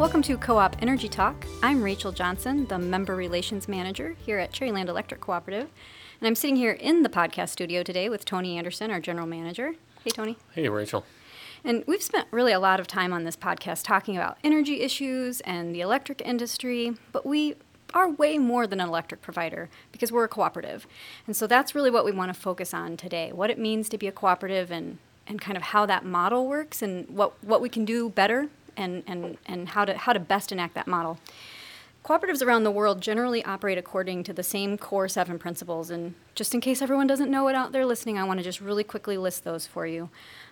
Welcome to Co op Energy Talk. I'm Rachel Johnson, the Member Relations Manager here at Cherryland Electric Cooperative. And I'm sitting here in the podcast studio today with Tony Anderson, our General Manager. Hey, Tony. Hey, Rachel. And we've spent really a lot of time on this podcast talking about energy issues and the electric industry, but we are way more than an electric provider because we're a cooperative. And so that's really what we want to focus on today what it means to be a cooperative and, and kind of how that model works and what, what we can do better and, and, and how, to, how to best enact that model. Cooperatives around the world generally operate according to the same core seven principles. And just in case everyone doesn't know it out there listening, I want to just really quickly list those for you.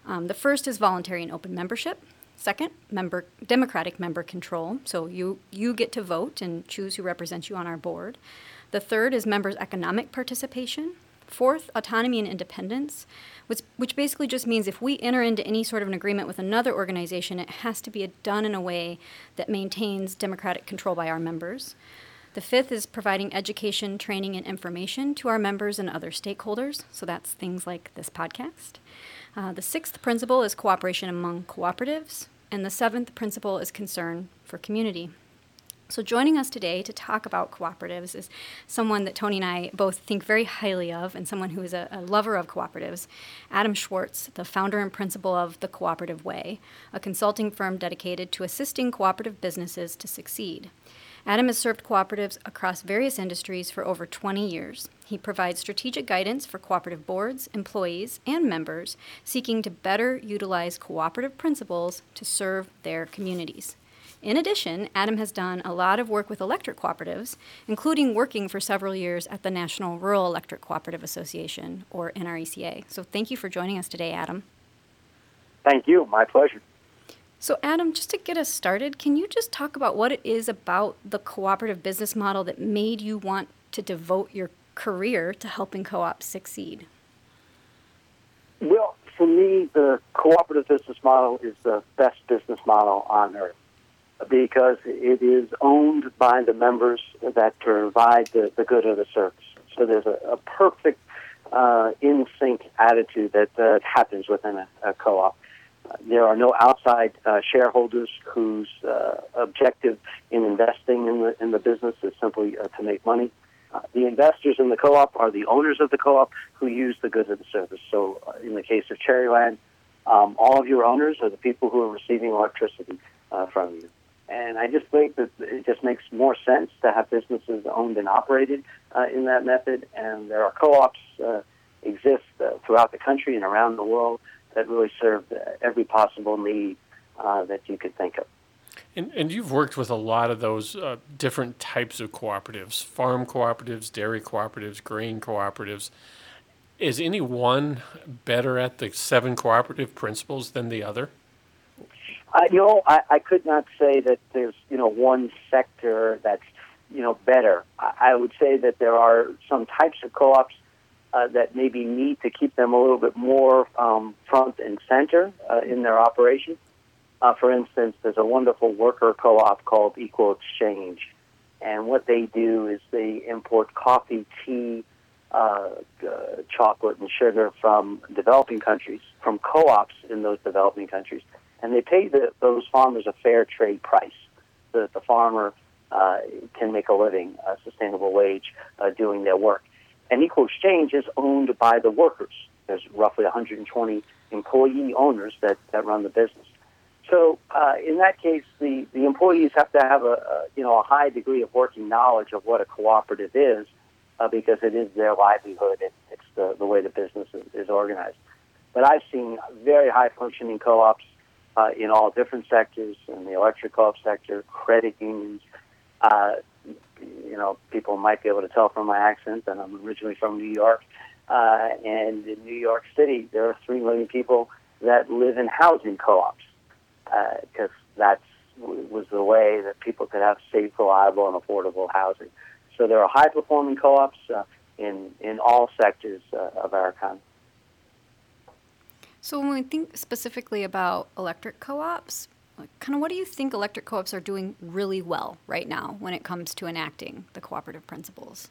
Um, the first is voluntary and open membership. Second, member democratic member control. So you you get to vote and choose who represents you on our board. The third is members' economic participation. Fourth, autonomy and independence, which, which basically just means if we enter into any sort of an agreement with another organization, it has to be done in a way that maintains democratic control by our members. The fifth is providing education, training, and information to our members and other stakeholders. So that's things like this podcast. Uh, the sixth principle is cooperation among cooperatives. And the seventh principle is concern for community. So, joining us today to talk about cooperatives is someone that Tony and I both think very highly of, and someone who is a, a, lover of cooperatives Adam Schwartz, the founder and principal of The Cooperative Way, a consulting firm dedicated to assisting cooperative businesses to succeed. Adam has served cooperatives across various industries for over 20 years. He provides strategic guidance for cooperative boards, employees, and members seeking to better utilize cooperative principles to serve their communities. In addition, Adam has done a lot of work with electric cooperatives, including working for several years at the National Rural Electric Cooperative Association, or NRECA. So thank you for joining us today, Adam. Thank you. My pleasure. So, Adam, just to get us started, can you just talk about what it is about the cooperative business model that made you want to devote your career to helping co ops succeed? Well, for me, the cooperative business model is the best business model on earth because it is owned by the members that provide the, the good of the service. So there's a, a perfect uh, in sync attitude that uh, happens within a, a co op. There are no outside uh, shareholders whose uh, objective in investing in the, in the business is simply uh, to make money. the investors in the co op are the owners of the co op who use the goods of the service. So, in the case of Cherryland, um, all of your owners are the people who are receiving electricity from you. And I just think that it just makes more sense to have businesses owned and operated uh, in that method. And there are co-ops uh, exist uh, throughout the country and around the world that really serve every possible need uh, that you could think of. And, and you've worked with a lot of those uh, different types of cooperatives farm cooperatives, dairy cooperatives, grain cooperatives. Is any one better at the seven cooperative principles than the other? Uh, know, I, I could not say that there's you know one sector that's you know better. I, I would say that there are some types of co-ops uh, that maybe need to keep them a little bit more um, front and center uh, in their operation. Uh, for instance, there's a wonderful worker co-op called Equal Exchange, and what they do is they import coffee, tea, uh, uh, chocolate, and sugar from developing countries, from co-ops in those developing countries and they pay the, those farmers a fair trade price so that the farmer uh, can make a living, a sustainable wage, uh, doing their work. And Equal Exchange is owned by the workers. There's roughly 120 employee owners that, that run the business. So uh, in that case, the, the employees have to have a, a, you know a high degree of working knowledge of what a cooperative is, uh, because it is their livelihood. It, it's the, the way the business is, is organized. But I've seen very high functioning co-ops uh, in all different sectors, in the electric co-op sector, credit unions. Uh, you know, people might be able to tell from my accent that I'm originally from New York. Uh, and in New York City, there are three million people that live in housing co-ops because uh, that's was the way that people could have safe, reliable, and affordable housing. So there are high-performing co-ops uh, in in all sectors uh, of our economy. So when we think specifically about electric co-ops, kind of what do you think electric co-ops are doing really well right now when it comes to enacting the cooperative principles?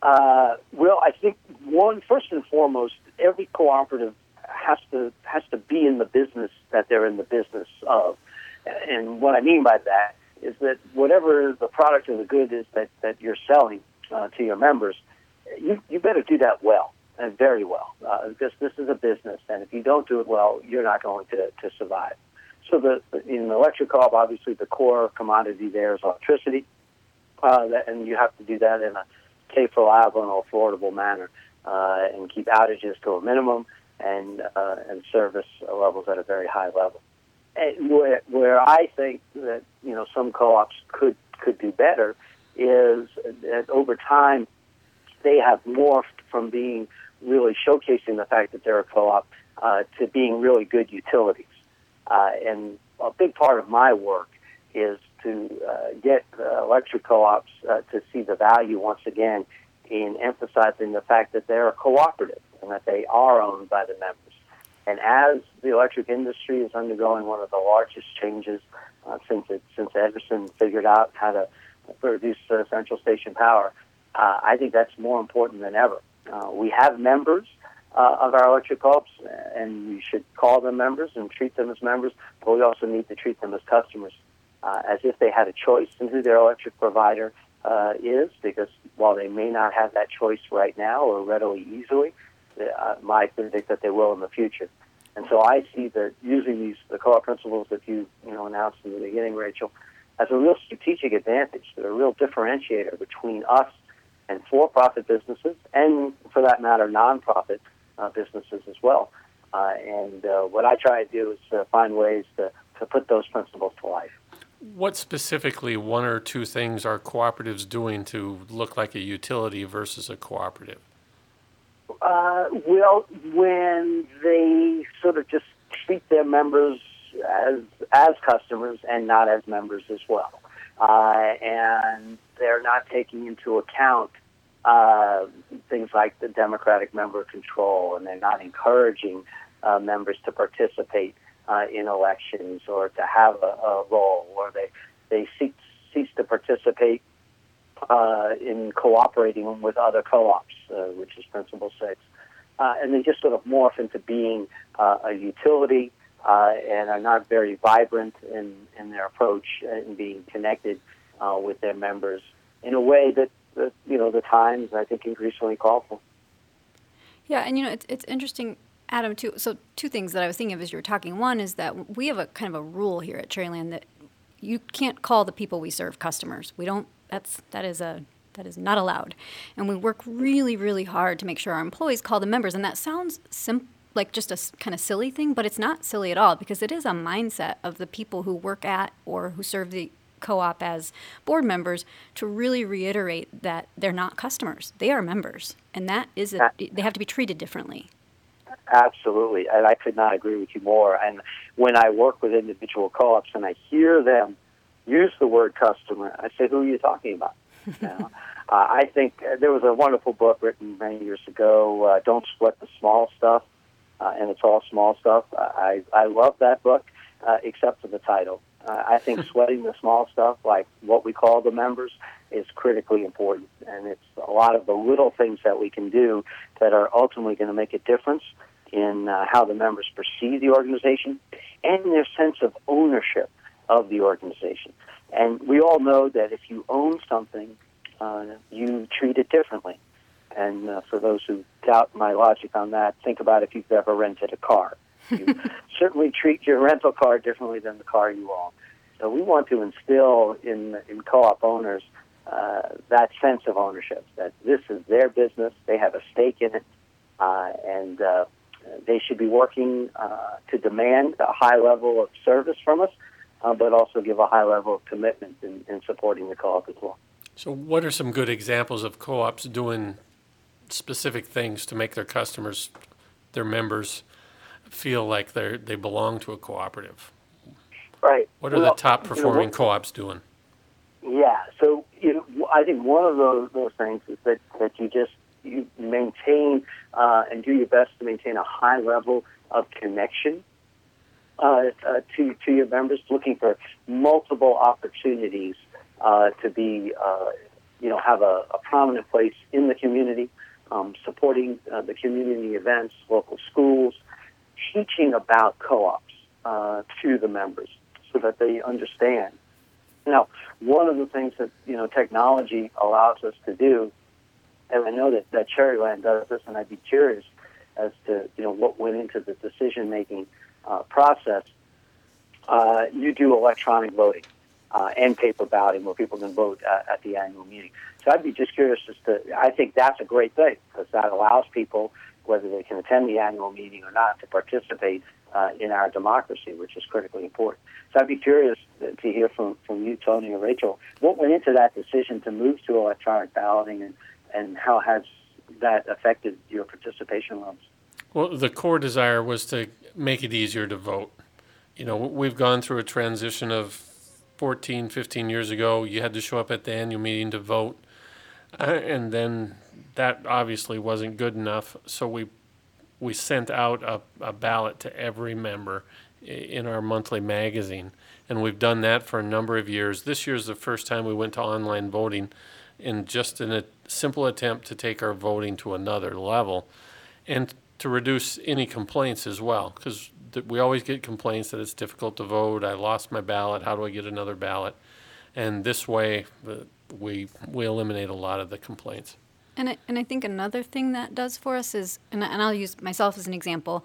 Uh, well, I think one first and foremost, every cooperative has to has to be in the business that they're in the business of. And what I mean by that is that whatever the product or the good is that, that you're selling uh, to your members, you, you better do that well and very well uh, because this is a business. And if you don't do it well, you're not going to, to survive. So the in the electric co-op, obviously the core commodity there is electricity, uh, and you have to do that in a safe, reliable, and affordable manner, uh, and keep outages to a minimum, and uh, and service levels at a very high level. And where where I think that you know some co-ops could could do better is that over time they have morphed from being really showcasing the fact that they're a co-op uh, to being really good utilities. Uh, and a big part of my work is to uh, get electric co-ops uh, to see the value once again in emphasizing the fact that they're a cooperative and that they are owned by the members. And as the electric industry is undergoing one of the largest changes uh, since it, since Edison figured out how to produce uh, central station power, uh, I think that's more important than ever. Uh, we have members uh, of our electric co-ops, and we should call them members and treat them as members, but we also need to treat them as customers, uh, as if they had a choice in who their electric provider uh, is, because while they may not have that choice right now or readily easily, uh, I predict that they will in the future. And so I see that using these the co-op principles that you you know announced in the beginning, Rachel, as a real strategic advantage, a real differentiator between us and for-profit businesses, and for that matter, non-profit uh, businesses as well. Uh, and uh, what I try to do is uh, find ways to, to put those principles to life. What specifically, one or two things are cooperatives doing to look like a utility versus a cooperative? Uh, well, when they sort of just treat their members as as customers and not as members as well, uh, and they're not taking into account uh, things like the democratic member control, and they're not encouraging uh, members to participate uh, in elections or to have a, a role, or they they cease, cease to participate uh, in cooperating with other co-ops, uh, which is Principle Six, uh, and they just sort of morph into being uh, a utility uh, and are not very vibrant in, in their approach and being connected uh, with their members in a way that, that you know the times I think increasingly call for. Yeah, and you know it's it's interesting. Adam, too. So, two things that I was thinking of as you were talking. One is that we have a kind of a rule here at Cherryland that you can't call the people we serve customers. We don't. That's that is a that is not allowed, and we work really, really hard to make sure our employees call the members. And that sounds simple like just a kind of silly thing, but it's not silly at all because it is a mindset of the people who work at or who serve the co-op as board members to really reiterate that they're not customers; they are members, and that is a, they have to be treated differently. Absolutely, and I could not agree with you more. And when I work with individual co-ops and I hear them use the word customer, I say, "Who are you talking about?" uh, I think uh, there was a wonderful book written many years ago, uh, "Don't Sweat the Small Stuff," uh, and it's all small stuff. I I love that book, uh, except for the title. Uh, I think sweating the small stuff, like what we call the members, is critically important, and it's a lot of the little things that we can do that are ultimately going to make a difference in uh, how the members perceive the organization and their sense of ownership of the organization. And we all know that if you own something, uh, you treat it differently. And uh, for those who doubt my logic on that, think about if you've ever rented a car. You certainly treat your rental car differently than the car you own. So we want to instill in in co-op owners uh, that sense of ownership that this is their business, they have a stake in it, uh, and uh, they should be working uh, to demand a high level of service from us, uh, but also give a high level of commitment in, in supporting the co-op as well. So, what are some good examples of co-ops doing specific things to make their customers, their members, feel like they they belong to a cooperative? Right. What are well, the top performing you know, co-ops doing? Yeah. So you know, I think one of those those things is that that you just you maintain uh, and do your best to maintain a high level of connection uh, uh, to to your members, looking for multiple opportunities uh, to be, uh, you know, have a, a, prominent place in the community, um, supporting uh, the community events, local schools, teaching about co-ops to the members. so that they understand. Now, one of the things that you know technology allows us to do, and I know that, that Cherryland does this, and I'd be curious as to you know what went into the decision making uh, process. Uh, you do electronic voting uh, and paper balloting, where people can vote uh, at the annual meeting. So I'd be just curious as to. I think that's a great thing because that allows people, whether they can attend the annual meeting or not, to participate uh, in our democracy, which is critically important. So I'd be curious to hear from, from you, Tony or Rachel, what went into that decision to move to electronic balloting and, and how has that affected your participation levels? Well, the core desire was to make it easier to vote. You know, we've gone through a transition of 14, 15 years ago. You had to show up at the annual meeting to vote. And then that obviously wasn't good enough. So we we sent out a, a ballot to every member in our monthly magazine. And we've done that for a number of years. This year is the first time we went to online voting in just in a simple attempt to take our voting to another level and to reduce any complaints as well. Because we always get complaints that it's difficult to vote. I lost my ballot. How do I get another ballot? And this way, we, we eliminate a lot of the complaints. And I, and I think another thing that does for us is, and, and I'll use myself as an example.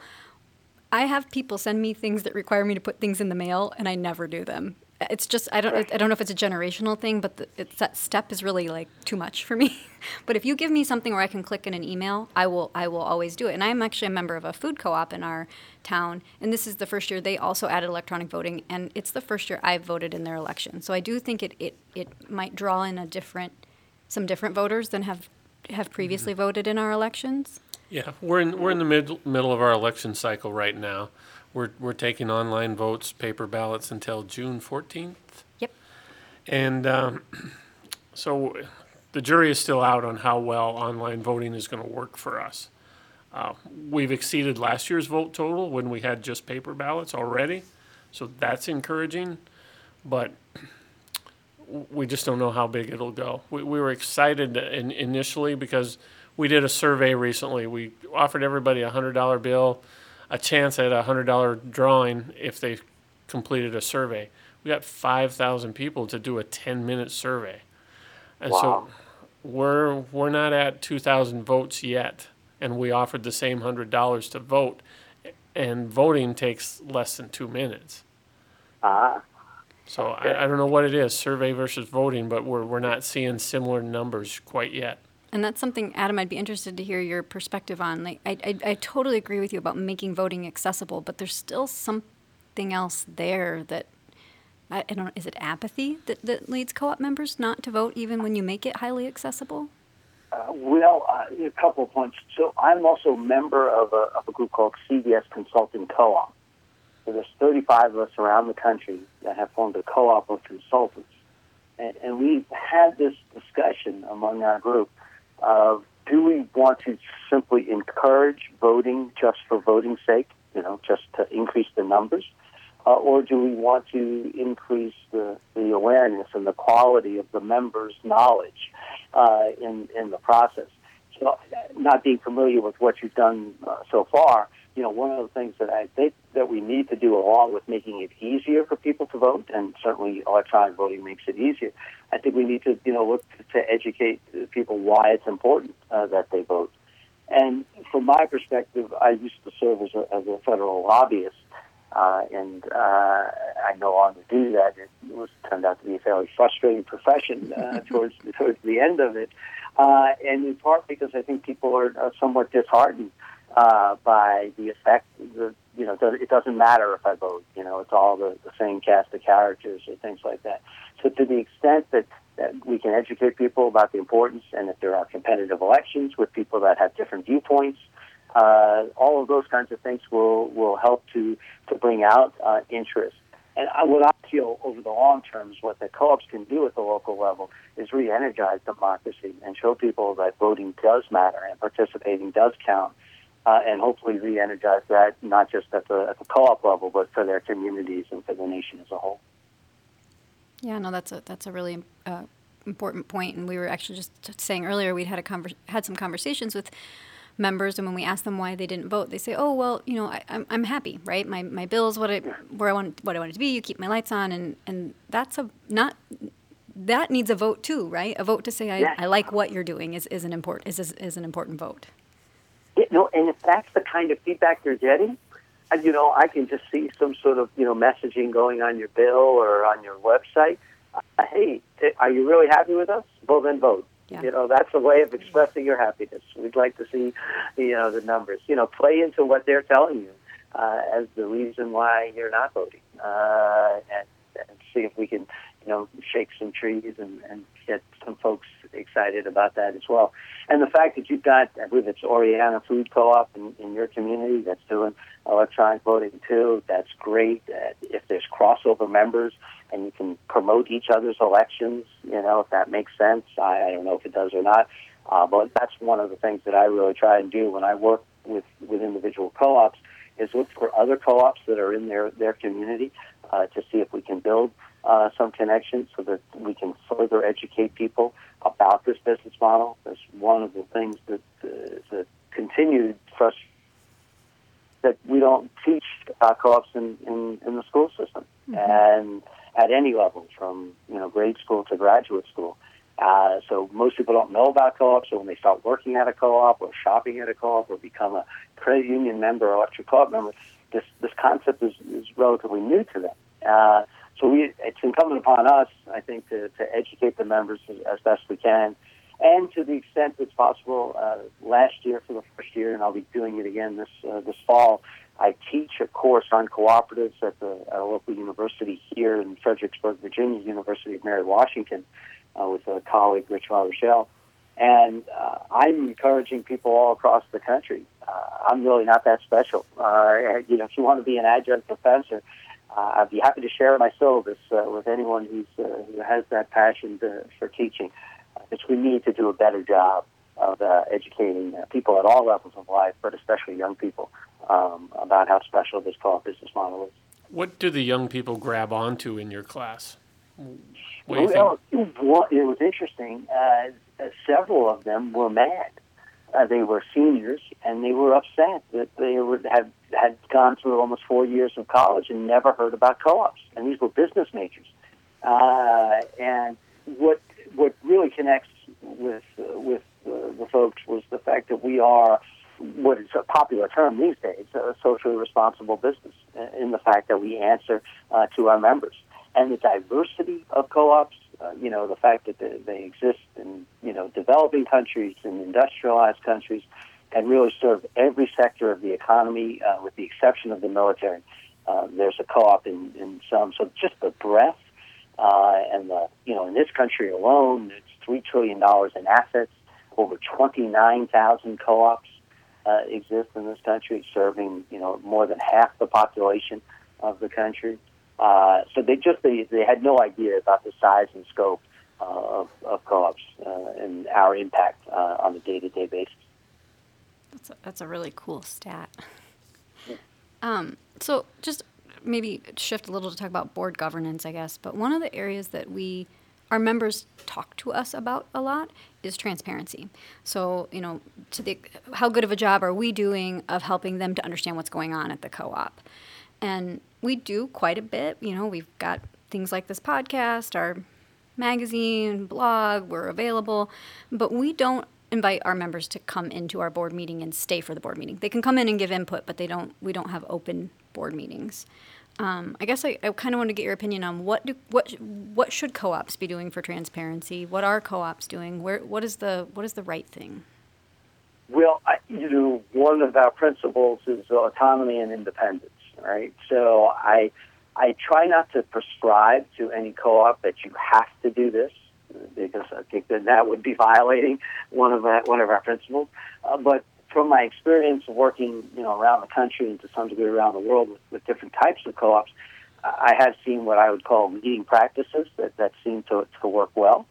I have people send me things that require me to put things in the mail, and I never do them. It's just I don't I don't know if it's a generational thing, but the, that step is really like too much for me. but if you give me something where I can click in an email, I will I will always do it. And I'm actually a member of a food co-op in our town, and this is the first year they also added electronic voting, and it's the first year I've voted in their election. So I do think it it, it might draw in a different some different voters than have have previously mm-hmm. voted in our elections. Yeah, we're in we're in the mid, middle of our election cycle right now. We're we're taking online votes, paper ballots until June fourteenth. Yep. And um, so the jury is still out on how well online voting is going to work for us. Uh, we've exceeded last year's vote total when we had just paper ballots already, so that's encouraging. But we just don't know how big it'll go. We, we were excited in, initially because we did a survey recently. We offered everybody a hundred dollar bill, a chance at a hundred dollar drawing if they completed a survey. We got five thousand people to do a ten minute survey, and wow. so we're we're not at two thousand votes yet, and we offered the same hundred dollars to vote, and voting takes less than two minutes. Ah. So okay. I, I don't know what it is, survey versus voting, but we're we're not seeing similar numbers quite yet. And that's something, Adam, I'd be interested to hear your perspective on. Like, I, I, I totally agree with you about making voting accessible, but there's still something else there that I, I don't. Is it apathy that, that leads co-op members not to vote even when you make it highly accessible? Uh, well, uh, a couple of points. So I'm also a member of a, of a group called CDS Consulting Co-op. So there's 35 of us around the country that have formed a co-op of consultants, and, and we've had this discussion among our group of do we want to simply encourage voting just for voting's sake, you know, just to increase the numbers, uh, or do we want to increase the, the awareness and the quality of the members' knowledge uh, in in the process? So, not being familiar with what you've done uh, so far, you know, one of the things that I think that we need to do along with making it easier for people to vote, and certainly electronic voting makes it easier, I think we need to, you know, look to educate people why it's important uh, that they vote. And from my perspective, I used to serve as a, as a federal lobbyist, uh, and uh, I no longer do that. It was turned out to be a fairly frustrating profession uh, towards towards the end of it, uh, and in part because I think people are, are somewhat disheartened uh, by the effect. The, you know, it doesn't matter if I vote. You know, it's all the, the same cast of characters or things like that. So to the extent that, that we can educate people about the importance, and if there are competitive elections with people that have different viewpoints, uh, all of those kinds of things will will help to to bring out uh, interest. And I, what I feel over the long term is what the co-ops can do at the local level is re-energize democracy and show people that voting does matter and participating does count uh, and hopefully re-energize that not just at the at the co-op level, but for their communities and for the nation as a whole. Yeah, no, that's a that's a really uh, important point. and we were actually just saying earlier we'd had a conver- had some conversations with members, and when we ask them why they didn't vote, they say, "Oh, well, you know, I, I'm I'm happy, right? My my bills, what I where I want what I want it to be. You keep my lights on, and and that's a not." That needs a vote too, right? A vote to say I. I like what you're doing is, is an important is, is, is an important vote. You know, and if that's the kind of feedback they're getting, uh, you know, I can just see some sort of you know messaging going on your bill or on your website. Uh, hey, are you really happy with us? Well, then vote. Yeah. You know, that's a way of expressing your happiness. We'd like to see, you know, the numbers. You know, play into what they're telling you uh, as the reason why you're not voting, uh, and, and see if we can, you know, shake some trees and, and get some folks excited about that as well. And the fact that you've got, I believe it's Oryana Food Co-op in, in your community that's doing electronic voting too, that's great. Uh, if there's crossover members and you can promote each other's elections, you know, if that makes sense. I, I don't know if it does or not. Uh, but that's one of the things that I really try and do when I work with, with individual co-ops is look for other co-ops that are in their, their community uh, to see if we can build uh, some connections so that we can further educate people about this business model. That's one of the things that uh, is a continued frustration that we don't teach uh, co-ops in, in, in the school system and at any level from you know grade school to graduate school. Uh, so most people don't know about co-ops. So when they start working at a co-op or shopping at a co-op or become a credit union member or electric co-op member, this this concept is, is relatively new to them. Uh, so we, it's incumbent upon us, I think, to, to educate the members as, best we can, and to the extent it's possible. Uh, last year, for the first year, and I'll be doing it again this uh, this fall. I teach a course on cooperatives at the at a local university here in Fredericksburg, Virginia, University of Mary Washington, uh, with a colleague, Rich Rochelle. And uh, I'm encouraging people all across the country. Uh, I'm really not that special. Uh, you know, if you want to be an adjunct professor, uh, I'd be happy to share my syllabus uh, with anyone who's, uh, who has that passion to, for teaching. Uh, Because we need to do a better job of uh, educating uh, people at all levels of life, but especially young people, um, about how special this co-op business model is. What do the young people grab onto in your class? What you? Well, it was interesting. Uh, uh, several of them were mad. Uh, they were seniors, and they were upset that they would had had gone through almost four years of college and never heard about co-ops. And these were business majors. Uh, and what what really connects with uh, with uh, the folks was the fact that we are what is a popular term these days, a socially responsible business, uh, in the fact that we answer uh, to our members and the diversity of co-ops. Uh, you know, the fact that they, they exist in you know developing countries and industrialized countries, and really serve every sector of the economy, uh, with the exception of the military. Uh, there's a co-op in, in some. So just the breadth uh, and the you know in this country alone, it's three trillion dollars in assets. Over twenty-nine thousand co-ops uh, exist in this country, serving you know more than half the population of the country. Uh, so they just they, they had no idea about the size and scope uh, of, of co-ops uh, and our impact uh, on a day-to-day basis. That's a, that's a really cool stat. Um, so just maybe shift a little to talk about board governance, I guess. But one of the areas that we our members talk to us about a lot is transparency. So you know, to the how good of a job are we doing of helping them to understand what's going on at the co-op? And we do quite a bit. You know, we've got things like this podcast, our magazine, blog, we're available, but we don't invite our members to come into our board meeting and stay for the board meeting. They can come in and give input, but they don't. We don't have open board meetings. Um, I guess I, I kind of want to get your opinion on what do what what should co-ops be doing for transparency? What are co-ops doing? Where what is the what is the right thing? Well, I, you know, one of our principles is autonomy and independence, right? So I, I try not to prescribe to any co-op that you have to do this because I think that that would be violating one of our, one of our principles. Uh, but from my experience working, you know, around the country and to some degree around the world with, with different types of co-ops, I have seen what I would call meeting practices that, that seem to, to work well.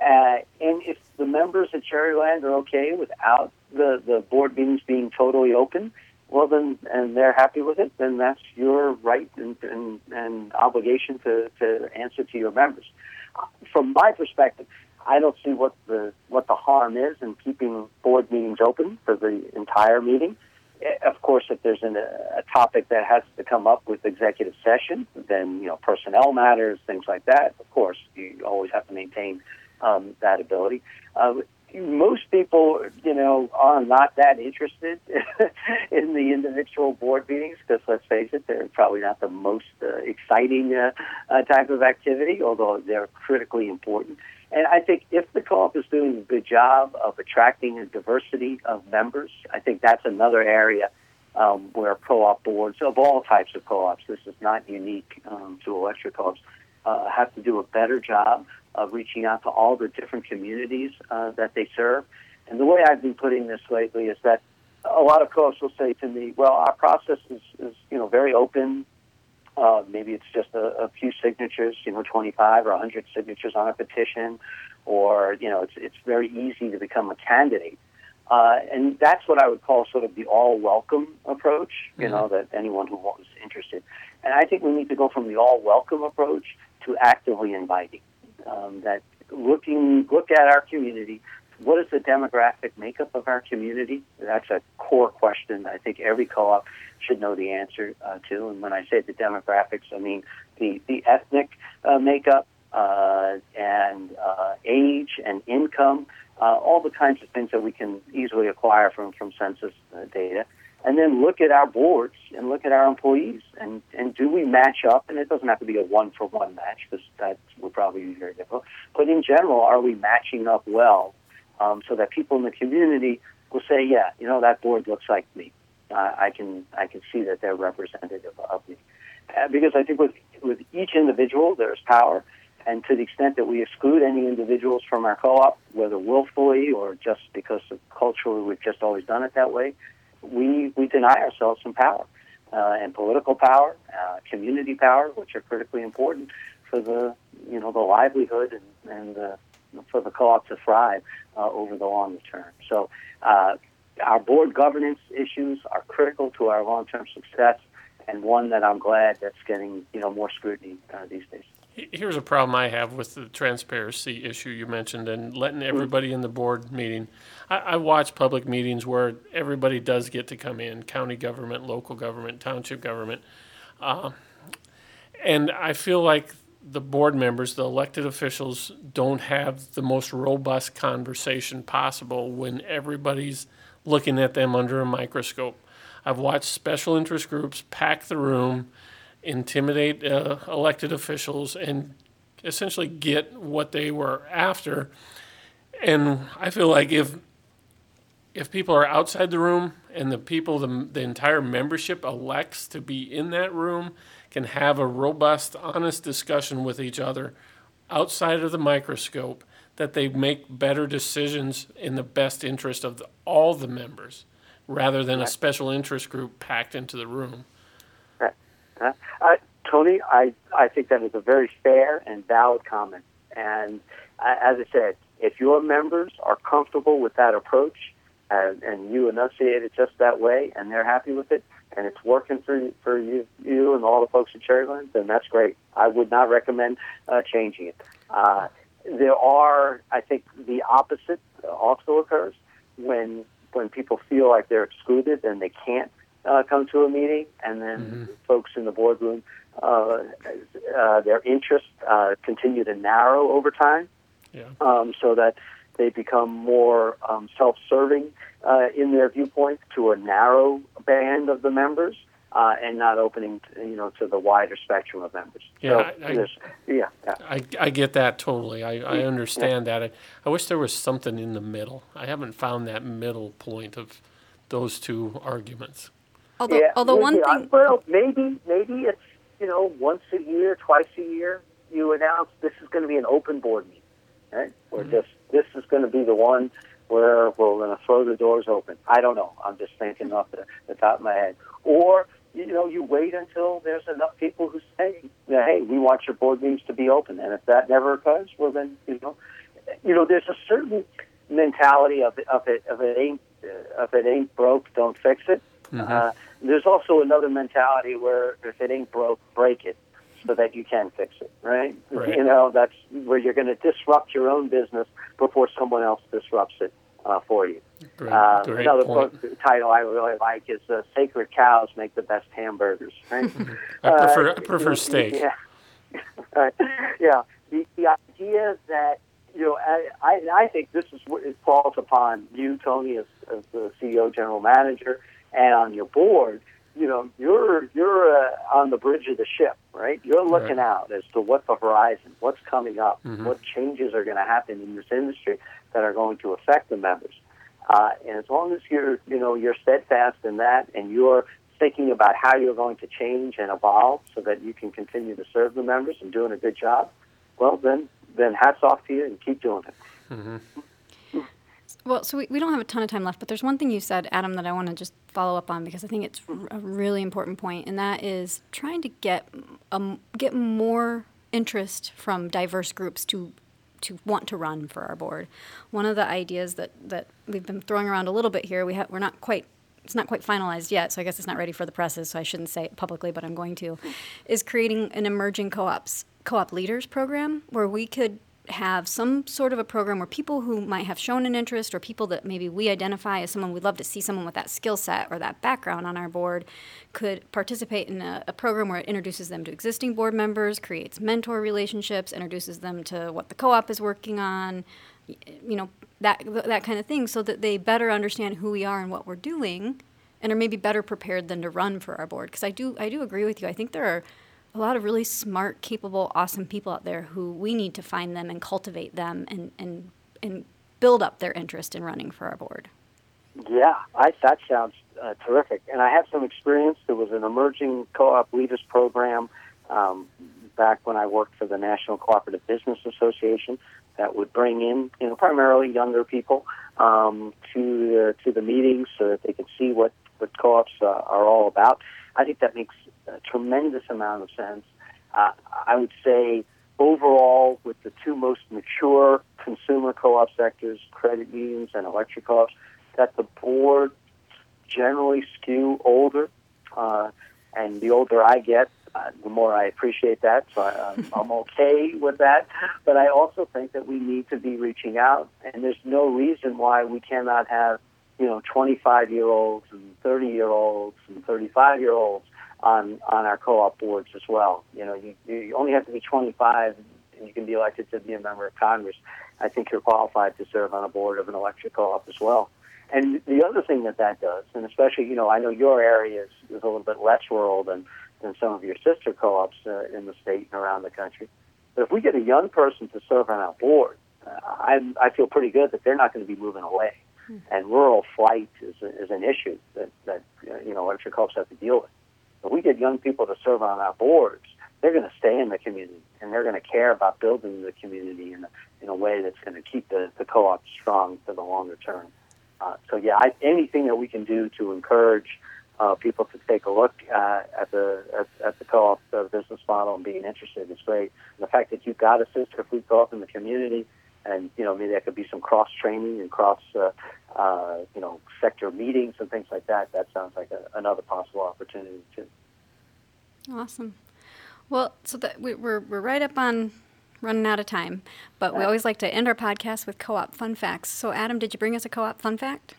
Uh, and if the members at Cherryland are okay without the, the board meetings being totally open, well then, and they're happy with it, then that's your right and, and, and obligation to, to answer to your members. From my perspective, I don't see what the what the harm is in keeping board meetings open for the entire meeting. Eh, Of course, if there's an, a topic that has to come up with executive session, then you know personnel matters, things like that. Of course, you always have to maintain um, that ability. Uh, most people, you know, are not that interested in the individual board meetings because, let's face it, they're probably not the most uh, exciting uh, uh, type of activity, although they're critically important. And I think if the co-op is doing a good job of attracting a diversity of members, I think that's another area um, where co-op boards of all types of co-ops, this is not unique um, to electric co-ops, uh, have to do a better job of reaching out to all the different communities uh, that they serve. And the way I've been putting this lately is that a lot of co-ops will say to me, "Well, our process is, is you know very open. Uh, maybe it's just a, a few signatures, you know, 25 or 100 signatures on a petition, or you know, it's it's very easy to become a candidate." Uh, and that's what I would call sort of the all welcome approach, you Mhm. know, that anyone who was interested. And I think we need to go from the all welcome approach to actively inviting. Um, that looking, look at our community. What is the demographic makeup of our community? That's a core question I think every co op should know the answer uh, to. And when I say the demographics, I mean the, the ethnic uh, makeup uh, and uh, age and income uh, all the kinds of things that we can easily acquire from from census uh, data, and then look at our boards and look at our employees and and do we match up? And it doesn't have to be a one for one match because that would probably be very difficult. But in general, are we matching up well um, so that people in the community will say, yeah, you know, that board looks like me. Uh, I can I can see that they're representative of me. Uh, because I think with with each individual there's power, and to the extent that we exclude any individuals from our co-op, whether willfully or just because of culturally we've just always done it that way, we we deny ourselves some power uh, and political power, uh, community power, which are critically important for the you know the livelihood and and uh, for the co-op to thrive uh, over the longer term. So. Uh, our board governance issues are critical to our long-term success, and one that I'm glad that's getting you know more scrutiny uh, these days. Here's a problem I have with the transparency issue you mentioned and letting everybody in the board meeting. I, I watch public meetings where everybody does get to come in county government, local government, township government. Uh, and I feel like the board members, the elected officials, don't have the most robust conversation possible when everybody's looking at them under a microscope. I've watched special interest groups pack the room, intimidate uh, elected officials, and essentially get what they were after. And I feel like if if people are outside the room and the people, the, the entire membership elects to be in that room, can have a robust, honest discussion with each other outside of the microscope, that they make better decisions in the best interest of the, all the members rather than a special interest group packed into the room. Uh, Tony, I, I think that is a very fair and valid comment. And uh, as I said, if your members are comfortable with that approach and, and you enunciate it just that way and they're happy with it and it's working for, for you, you and all the folks at Cherryland, then that's great. I would not recommend uh, changing it. Uh, there are, I think, the opposite also occurs when when people feel like they're excluded and they can't uh, come to a meeting, and then Mhm. folks in the boardroom, uh, uh, their interests uh, continue to narrow over time, Yeah. um, so that they become more um, self-serving uh, in their viewpoint to a narrow band of the members. Uh, and not opening, to, you know, to the wider spectrum of members. Yeah, so I- I- yeah, yeah. I, I get that totally. I, I understand that. I, I wish there was something in the middle. I haven't found that middle point of those two arguments. Although, yeah, although maybe, one I- thing, well, maybe maybe it's you know once a year, twice a year, you announce this is going to be an open board meeting, right? Or Mhm. just this is going to be the one where we're going to throw the doors open. I don't know. I'm just thinking off the, the top of my head. Or you know, you wait until there's enough people who say, "Hey, we want your board meetings to be open." And if that never occurs, well, then you know, you know, there's a certain mentality of it, of it, of it ain't, uh, if it ain't broke, don't fix it. Mhm. Uh, there's also another mentality where if it ain't broke, break it. so that you can fix it, right? Right. You know, that's where you're going to disrupt your own business before someone else disrupts it uh, for you. Great, Uh, great another point. book title I really like is uh, "Sacred Cows Make the Best Hamburgers." Right? I prefer Uh, I prefer steak. Yeah, Right. yeah. The, the idea that you know, I, I, I think this is what it falls upon you, Tony, as, as the CEO, general manager, and on your board. You know, you're you're uh, on the bridge of the ship, right? You're looking Right. out as to what the horizon, what's coming up, Mhm. what changes are going to happen in this industry that are going to affect the members. Uh, and as long as you're, you know, you're steadfast in that, and you're thinking about how you're going to change and evolve so that you can continue to serve the members and doing a good job, well, then, then hats off to you and keep doing it. hmm Well, so we, we don't have a ton of time left, but there's one thing you said, Adam, that I want to just follow up on because I think it's a really important point, and that is trying to get um, get more interest from diverse groups to to want to run for our board. One of the ideas that, that we've been throwing around a little bit here, we ha- we're not quite it's not quite finalized yet, so I guess it's not ready for the presses, so I shouldn't say it publicly, but I'm going to, is creating an emerging co-ops co-op leaders program where we could have some sort of a program where people who might have shown an interest or people that maybe we identify as someone we'd love to see someone with that skill set or that background on our board could participate in a, a program where it introduces them to existing board members, creates mentor relationships, introduces them to what the co-op is working on, you know, that that kind of thing so that they better understand who we are and what we're doing and are maybe better prepared than to run for our board because I do I do agree with you. I think there are a lot of really smart, capable, awesome people out there who we need to find them and cultivate them and, and, and build up their interest in running for our board. Yeah, I, that sounds uh, terrific. And I have some experience. There was an emerging co-op leaders program um, back when I worked for the National Cooperative Business Association that would bring in, you know, primarily younger people um, to the, to the meetings so that they could see what what co-ops uh, are all about. I think that makes a tremendous amount of sense. Uh, I would say overall, with the two most mature consumer co-op sectors, credit unions and electric co-ops, that the board generally skew older. Uh, and the older I get, uh, the more I appreciate that. So I, I'm, I'm okay with that. But I also think that we need to be reaching out, and there's no reason why we cannot have, you know, 25 year olds and 30 year olds and 35 year olds on on our co-op boards as well. You know, you, you only have to be 25 and you can be elected to be a member of Congress. I think you're qualified to serve on a board of an electric co-op as well. And the other thing that that does, and especially, you know, I know your area is, is a little bit less rural than, than some of your sister co-ops uh, in the state and around the country. But if we get a young person to serve on our board, uh, I, I feel pretty good that they're not going to be moving away. And rural flight is, is an issue that, that you know, electric co-ops have to deal with. If we get young people to serve on our boards, they're going to stay in the community and they're going to care about building the community in a, in a way that's going to keep the, the co-op strong for the longer term. Uh, so yeah, I, anything that we can do to encourage uh, people to take a look uh, at the at, at the co-op uh, business model and being interested is great. And the fact that you've got a sister food co-op in the community, and you know maybe that could be some cross training and cross uh, uh, you know sector meetings and things like that. That sounds like a, another possible opportunity too. Awesome. Well, so that we, we're we're right up on running out of time, but we always like to end our podcast with co-op fun facts. So, Adam, did you bring us a co-op fun fact?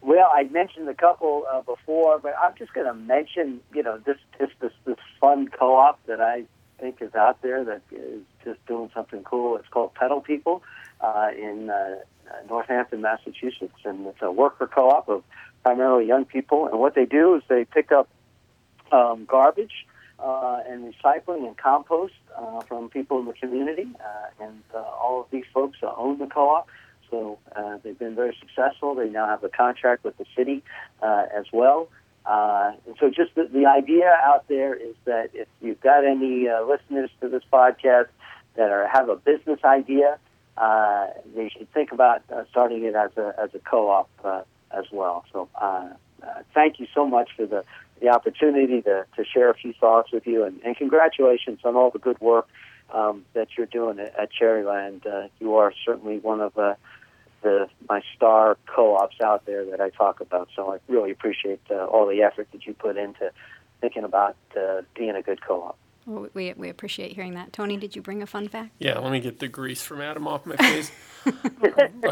Well, I mentioned a couple uh, before, but I'm just going to mention, you know, this, this this this fun co-op that I think is out there that is just doing something cool. It's called Pedal People uh, in uh, Northampton, Massachusetts, and it's a worker co-op of primarily young people. And what they do is they pick up um, garbage uh, and recycling and compost uh, from people in the community, uh, and uh, all of these folks uh, own the co-op. So uh, they've been very successful. They now have a contract with the city uh, as well. Uh, and so just the, the idea out there is that if you've got any uh, listeners to this podcast that are have a business idea, uh, they should think about uh, starting it as a, as a co-op uh, as well. So uh, uh, thank you so much for the, the opportunity to, to share a few thoughts with you, and, and congratulations on all the good work um, that you're doing at, at Cherryland. Uh, you are certainly one of uh, the my star co-ops out there that I talk about. So I really appreciate uh, all the effort that you put into thinking about uh, being a good co-op. Well, we, we appreciate hearing that. Tony, did you bring a fun fact? Yeah, let me get the grease from Adam off my face.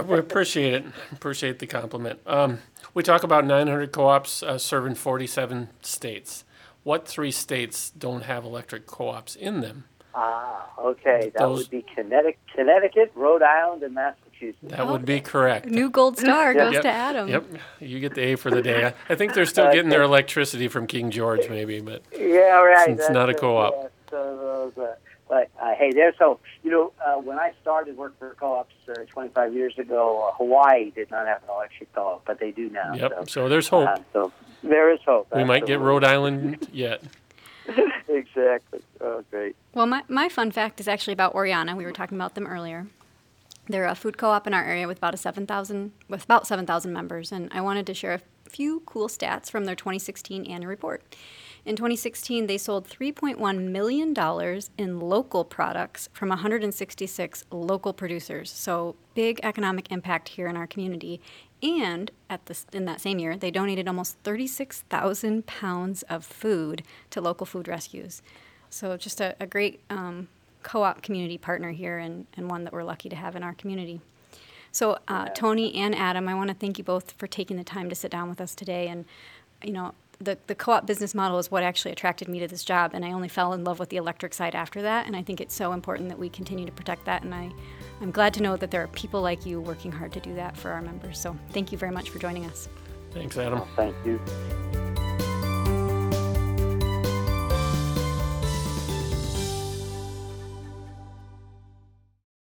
we appreciate it. Appreciate the compliment. Um, we talk about 900 co-ops uh, serving 47 states. What three states don't have electric co-ops in them? Ah, okay. That Those- would be Connecticut, Connecticut, Rhode Island, and Massachusetts. That would be correct. New gold star goes Yep. to Adam. Yep, you get the A for the day. I, I think they're still getting their electricity from King George, maybe, but Yeah, right. It's that's not a co-op. yeah, so those, uh, but uh, hey, there's so you know uh, when I started working for co-ops uh, 25 years ago, uh, Hawaii did not have an electric co-op, but they do now. yep. So, So there's hope. uh, so there is hope. We might get. Rhode Island yet. exactly. Oh, great. Well, my, my fun fact is actually about Oryana. We were talking about them earlier. They're a food co-op in our area with about a 7,000 with about 7,000 members, and I wanted to share a few cool stats from their 2016 annual report. In 2016, they sold 3.1 million dollars in local products from 166 local producers. So big economic impact here in our community. And at this, in that same year, they donated almost 36,000 pounds of food to local food rescues. So just a, a great um, co-op community partner here and, and one that we're lucky to have in our community. So uh, Tony and Adam, I want to thank you both for taking the time to sit down with us today. And you know, the the co-op business model is what actually attracted me to this job, and I only fell in love with the electric side after that. And I think it's so important that we continue to protect that. And I, I'm glad to know that there are people like you working hard to do that for our members. So thank you very much for joining us. Thanks, Adam. Thank you.